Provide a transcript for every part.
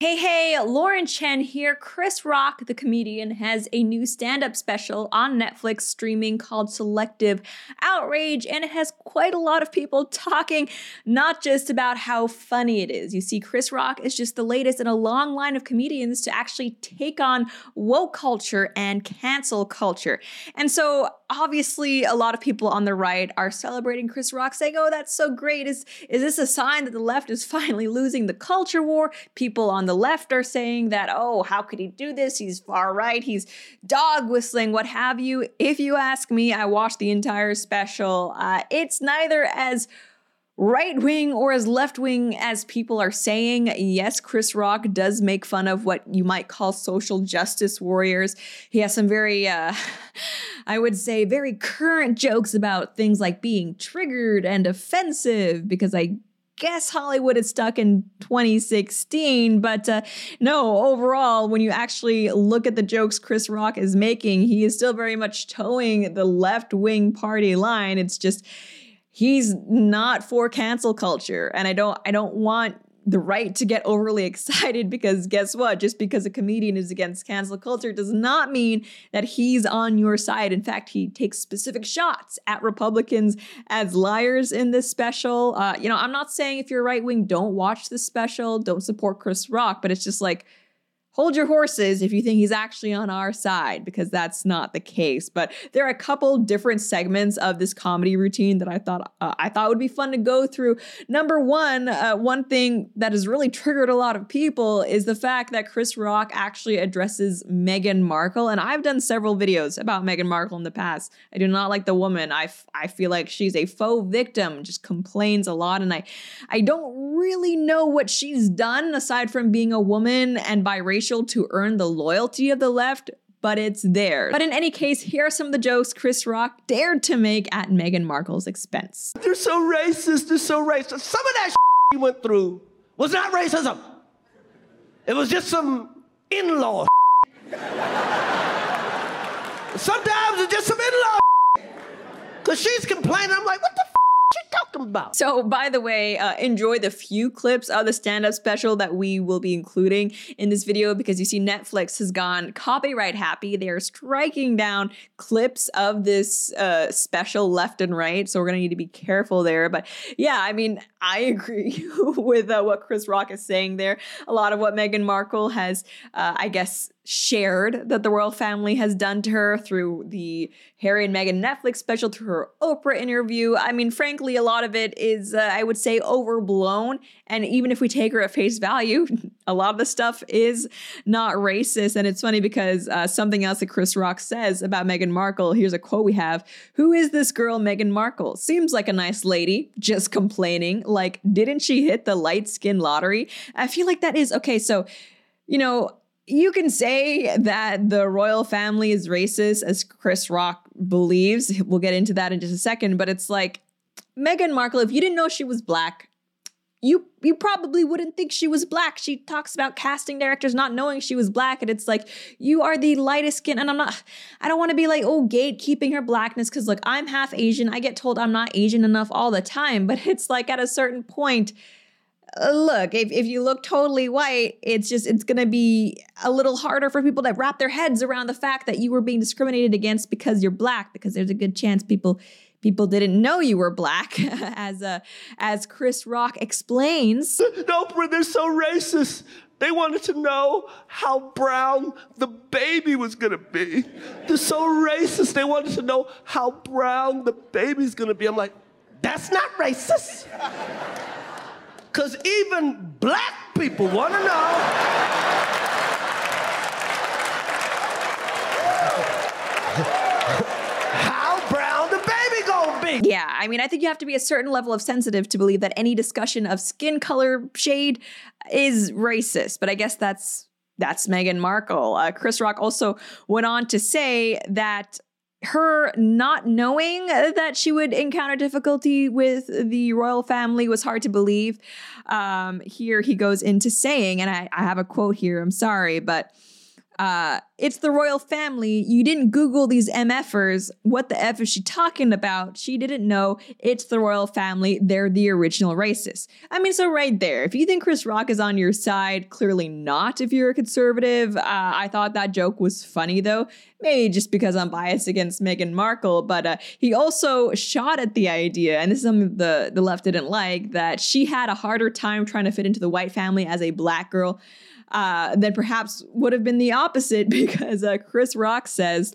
Hey, hey, Lauren Chen here. Chris Rock, the comedian, has a new stand up special on Netflix streaming called Selective Outrage, and it has quite a lot of people talking not just about how funny it is. You see, Chris Rock is just the latest in a long line of comedians to actually take on woke culture and cancel culture. And so, obviously, a lot of people on the right are celebrating Chris Rock, saying, Oh, that's so great. Is, is this a sign that the left is finally losing the culture war? People on the left are saying that, oh, how could he do this? He's far right, he's dog whistling, what have you. If you ask me, I watched the entire special. Uh, it's neither as right wing or as left wing as people are saying. Yes, Chris Rock does make fun of what you might call social justice warriors. He has some very, uh, I would say, very current jokes about things like being triggered and offensive because I guess Hollywood is stuck in 2016. But uh, no, overall, when you actually look at the jokes Chris Rock is making, he is still very much toeing the left wing party line. It's just he's not for cancel culture and i don't i don't want the right to get overly excited because guess what? Just because a comedian is against cancel culture does not mean that he's on your side. In fact, he takes specific shots at Republicans as liars in this special. Uh, you know, I'm not saying if you're right wing, don't watch this special, don't support Chris Rock, but it's just like, hold your horses if you think he's actually on our side, because that's not the case. But there are a couple different segments of this comedy routine that I thought uh, I thought would be fun to go through. Number one, uh, one thing that has really triggered a lot of people is the fact that Chris Rock actually addresses Meghan Markle, and I've done several videos about Meghan Markle in the past. I do not like the woman. I, f- I feel like she's a faux victim, just complains a lot, and I I don't really know what she's done aside from being a woman and biracial to earn the loyalty of the left, but it's there. But in any case, here are some of the jokes Chris Rock dared to make at Meghan Markle's expense. They're so racist, they're so racist. Some of that you went through was not racism. It was just some in-law Sometimes it's just some in-law Cause she's complaining. I'm like, what the talking about? So, by the way, uh, enjoy the few clips of the stand up special that we will be including in this video because you see, Netflix has gone copyright happy. They are striking down clips of this uh, special left and right. So, we're going to need to be careful there. But yeah, I mean, I agree with uh, what Chris Rock is saying there. A lot of what Meghan Markle has, uh, I guess, shared that the royal family has done to her through the Harry and Meghan Netflix special, through her Oprah interview. I mean, frankly, a lot of it is, uh, I would say, overblown. And even if we take her at face value, a lot of the stuff is not racist. And it's funny because uh, something else that Chris Rock says about Meghan Markle here's a quote we have Who is this girl, Meghan Markle? Seems like a nice lady, just complaining. Like, didn't she hit the light skin lottery? I feel like that is okay. So, you know, you can say that the royal family is racist, as Chris Rock believes. We'll get into that in just a second, but it's like Meghan Markle, if you didn't know she was black, you you probably wouldn't think she was black. She talks about casting directors not knowing she was black, and it's like you are the lightest skin. And I'm not. I don't want to be like oh gatekeeping her blackness because look, I'm half Asian. I get told I'm not Asian enough all the time, but it's like at a certain point look, if, if you look totally white, it's just, it's going to be a little harder for people to wrap their heads around the fact that you were being discriminated against because you're black, because there's a good chance people people didn't know you were black as uh, as Chris Rock explains. Oprah, they're so racist. They wanted to know how brown the baby was gonna be. They're so racist. They wanted to know how brown the baby's gonna be. I'm like, that's not racist. Because even black people want to know. how brown the baby gonna be? Yeah, I mean, I think you have to be a certain level of sensitive to believe that any discussion of skin color shade is racist. But I guess that's that's Meghan Markle. Uh, Chris Rock also went on to say that her not knowing that she would encounter difficulty with the royal family was hard to believe. Um, here he goes into saying, and I, I have a quote here, I'm sorry, but uh, it's the royal family. You didn't Google these MFers. What the F is she talking about? She didn't know it's the royal family. They're the original racists. I mean, so right there, if you think Chris Rock is on your side, clearly not if you're a conservative. Uh, I thought that joke was funny though. Maybe just because I'm biased against Meghan Markle, but uh, he also shot at the idea, and this is something the, the left didn't like, that she had a harder time trying to fit into the white family as a black girl uh, then perhaps would have been the opposite because uh, Chris Rock says,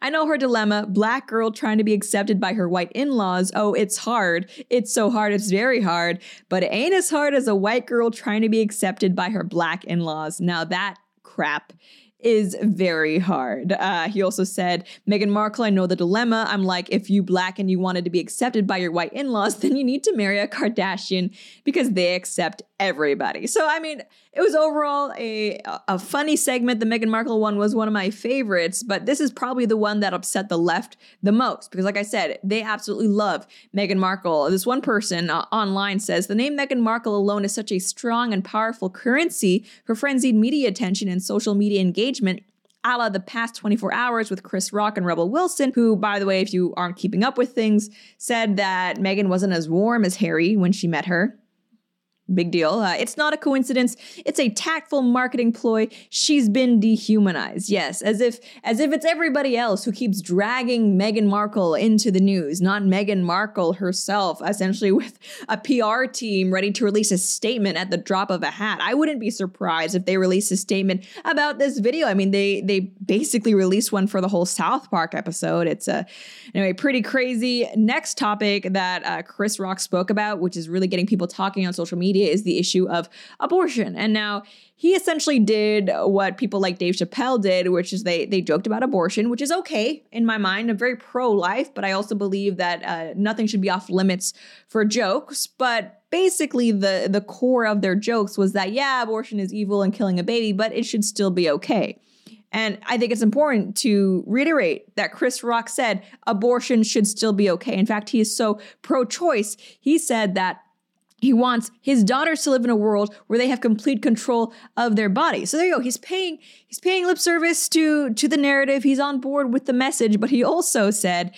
I know her dilemma. Black girl trying to be accepted by her white in laws. Oh, it's hard. It's so hard. It's very hard. But it ain't as hard as a white girl trying to be accepted by her black in laws. Now, that crap is very hard. Uh, he also said, Meghan Markle, I know the dilemma. I'm like, if you black and you wanted to be accepted by your white in laws, then you need to marry a Kardashian because they accept everybody. So, I mean, it was overall a, a funny segment. The Meghan Markle one was one of my favorites, but this is probably the one that upset the left the most because, like I said, they absolutely love Meghan Markle. This one person uh, online says the name Meghan Markle alone is such a strong and powerful currency for frenzied media attention and social media engagement a la the past 24 hours with Chris Rock and Rebel Wilson, who, by the way, if you aren't keeping up with things, said that Meghan wasn't as warm as Harry when she met her. Big deal. Uh, it's not a coincidence. It's a tactful marketing ploy. She's been dehumanized. Yes, as if as if it's everybody else who keeps dragging Meghan Markle into the news, not Meghan Markle herself, essentially with a PR team ready to release a statement at the drop of a hat. I wouldn't be surprised if they release a statement about this video. I mean, they they basically released one for the whole South Park episode. It's a uh, anyway pretty crazy. Next topic that uh, Chris Rock spoke about, which is really getting people talking on social media media is the issue of abortion. And now he essentially did what people like Dave Chappelle did, which is they they joked about abortion, which is okay in my mind. I'm very pro life, but I also believe that uh, nothing should be off limits for jokes. But basically, the the core of their jokes was that yeah, abortion is evil and killing a baby, but it should still be okay. And I think it's important to reiterate that Chris Rock said abortion should still be okay. In fact, he is so pro choice. He said that he wants his daughters to live in a world where they have complete control of their body. So there you go. He's paying he's paying lip service to to the narrative. He's on board with the message, but he also said,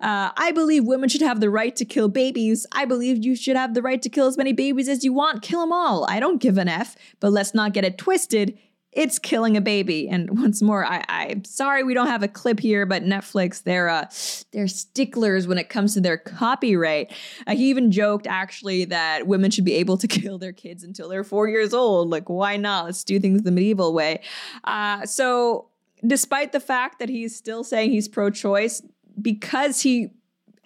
uh, "I believe women should have the right to kill babies. I believe you should have the right to kill as many babies as you want. Kill them all. I don't give an f. But let's not get it twisted it's killing a baby. And once more, I, I'm sorry we don't have a clip here, but Netflix, they're uh, they're sticklers when it comes to their copyright. Uh, he even joked actually that women should be able to kill their kids until they're four years old. Like, why not? Let's do things the medieval way. Uh, so, despite the fact that he's still saying he's pro-choice, because he,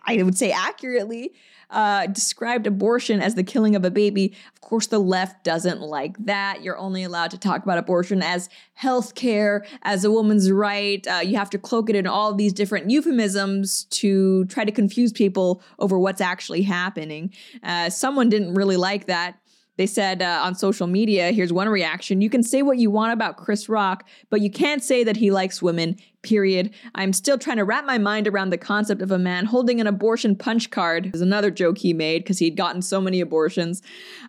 I would say accurately, uh, described abortion as the killing of a baby. Of course, the left doesn't like that. You're only allowed to talk about abortion as health care, as a woman's right. Uh, you have to cloak it in all these different euphemisms to try to confuse people over what's actually happening. Uh, someone didn't really like that. They said uh, on social media, here's one reaction. You can say what you want about Chris Rock, but you can't say that he likes women period. I'm still trying to wrap my mind around the concept of a man holding an abortion punch card. Is another joke he made because he'd gotten so many abortions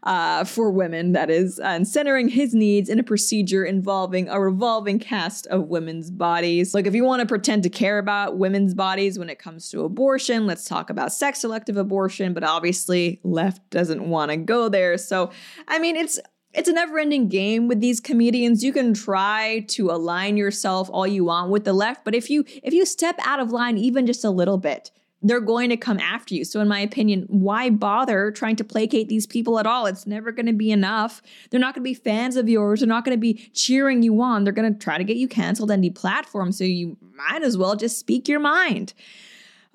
uh, for women, that is, and centering his needs in a procedure involving a revolving cast of women's bodies. Like, if you want to pretend to care about women's bodies when it comes to abortion, let's talk about sex selective abortion, but obviously, left doesn't want to go there. So, I mean, it's it's a never-ending game with these comedians. You can try to align yourself all you want with the left, but if you if you step out of line even just a little bit, they're going to come after you. So, in my opinion, why bother trying to placate these people at all? It's never going to be enough. They're not going to be fans of yours. They're not going to be cheering you on. They're going to try to get you canceled and deplatformed. So, you might as well just speak your mind.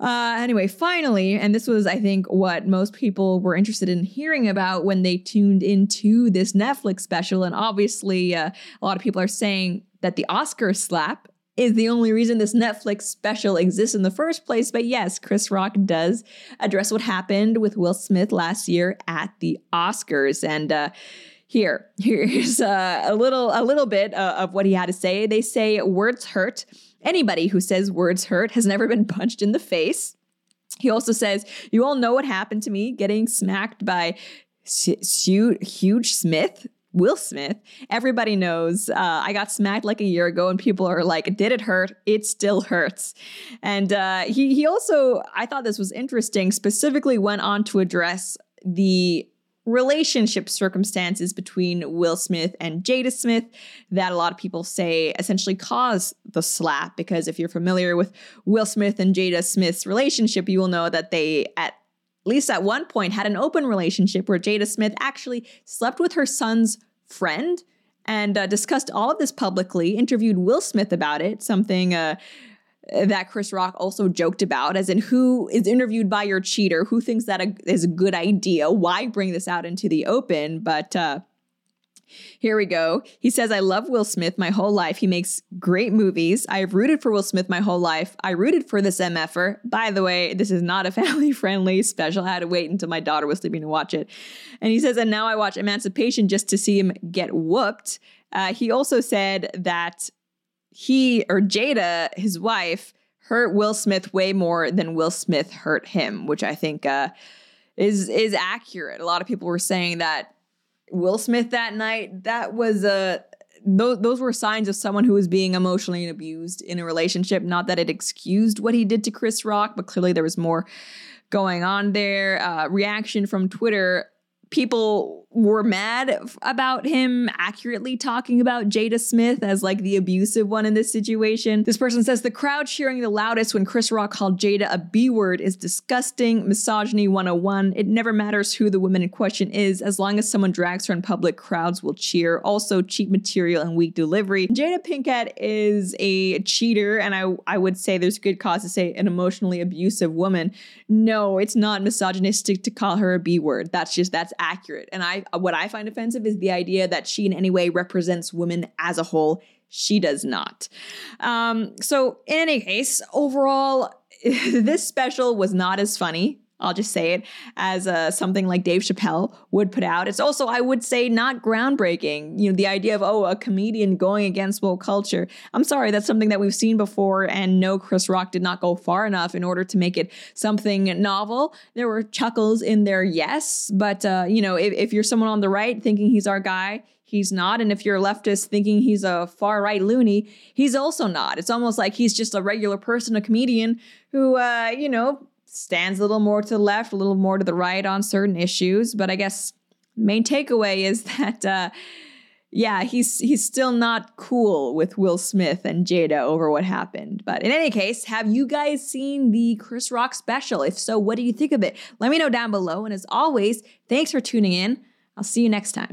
Uh, anyway, finally, and this was, I think, what most people were interested in hearing about when they tuned into this Netflix special. And obviously, uh, a lot of people are saying that the Oscar slap is the only reason this Netflix special exists in the first place. But yes, Chris Rock does address what happened with Will Smith last year at the Oscars. And, uh, here, here's uh, a little, a little bit uh, of what he had to say. They say words hurt, Anybody who says words hurt has never been punched in the face. He also says, You all know what happened to me getting smacked by Suge Smith. Will Smith. Everybody knows uh, I got smacked like a year ago, and people are like, "Did it hurt? It still hurts." And uh, he he also, I thought this was interesting. Specifically, went on to address the relationship circumstances between Will Smith and Jada Smith that a lot of people say essentially caused the slap. Because if you're familiar with Will Smith and Jada Smith's relationship, you will know that they at least at one point had an open relationship where Jada Smith actually slept with her son's friend and uh, discussed all of this publicly, interviewed Will Smith about it, something uh, that Chris Rock also joked about, as in who is interviewed by your cheater, who thinks that is a good idea, why bring this out into the open? But uh, here we go. He says, I love Will Smith my whole life. He makes great movies. I have rooted for Will Smith my whole life. I rooted for this MFer. By the way, this is not a family friendly special. I had to wait until my daughter was sleeping to watch it. And he says, and now I watch Emancipation just to see him get whooped. Uh, he also said that he or Jada, his wife, hurt Will Smith way more than Will Smith hurt him, which I think uh, is is accurate. A lot of people were saying that Will Smith that night, that was a those, those were signs of someone who was being emotionally abused in a relationship. Not that it excused what he did to Chris Rock, but clearly there was more going on there. Uh, reaction from Twitter people were mad about him accurately talking about Jada Smith as like the abusive one in this situation. This person says the crowd cheering the loudest when Chris Rock called Jada a B word is disgusting, misogyny 101. It never matters who the woman in question is, as long as someone drags her in public, crowds will cheer. Also, cheap material and weak delivery. Jada Pinkett is a cheater, and I, I would say there's good cause to say an emotionally abusive woman. No, it's not misogynistic to call her a B word. That's just, that's accurate. And I what I find offensive is the idea that she in any way represents women as a whole. She does not. Um, so in any case, overall, this special was not as funny I'll just say it as uh, something like Dave Chappelle would put out. It's also, I would say, not groundbreaking. You know, the idea of, oh, a comedian going against woke culture. I'm sorry, that's something that we've seen before. And no, Chris Rock did not go far enough in order to make it something novel. There were chuckles in there, yes. But, uh, you know, if, if you're someone on the right thinking he's our guy, he's not. And if you're a leftist thinking he's a far right loony, he's also not. It's almost like he's just a regular person, a comedian who, uh, you know, stands a little more to the left, a little more to the right on certain issues. But I guess main takeaway is that uh, yeah, he's he's still not cool with Will Smith and Jada over what happened. But in any case, have you guys seen the Chris Rock special? If so, what do you think of it? Let me know down below. And as always, thanks for tuning in. I'll see you next time.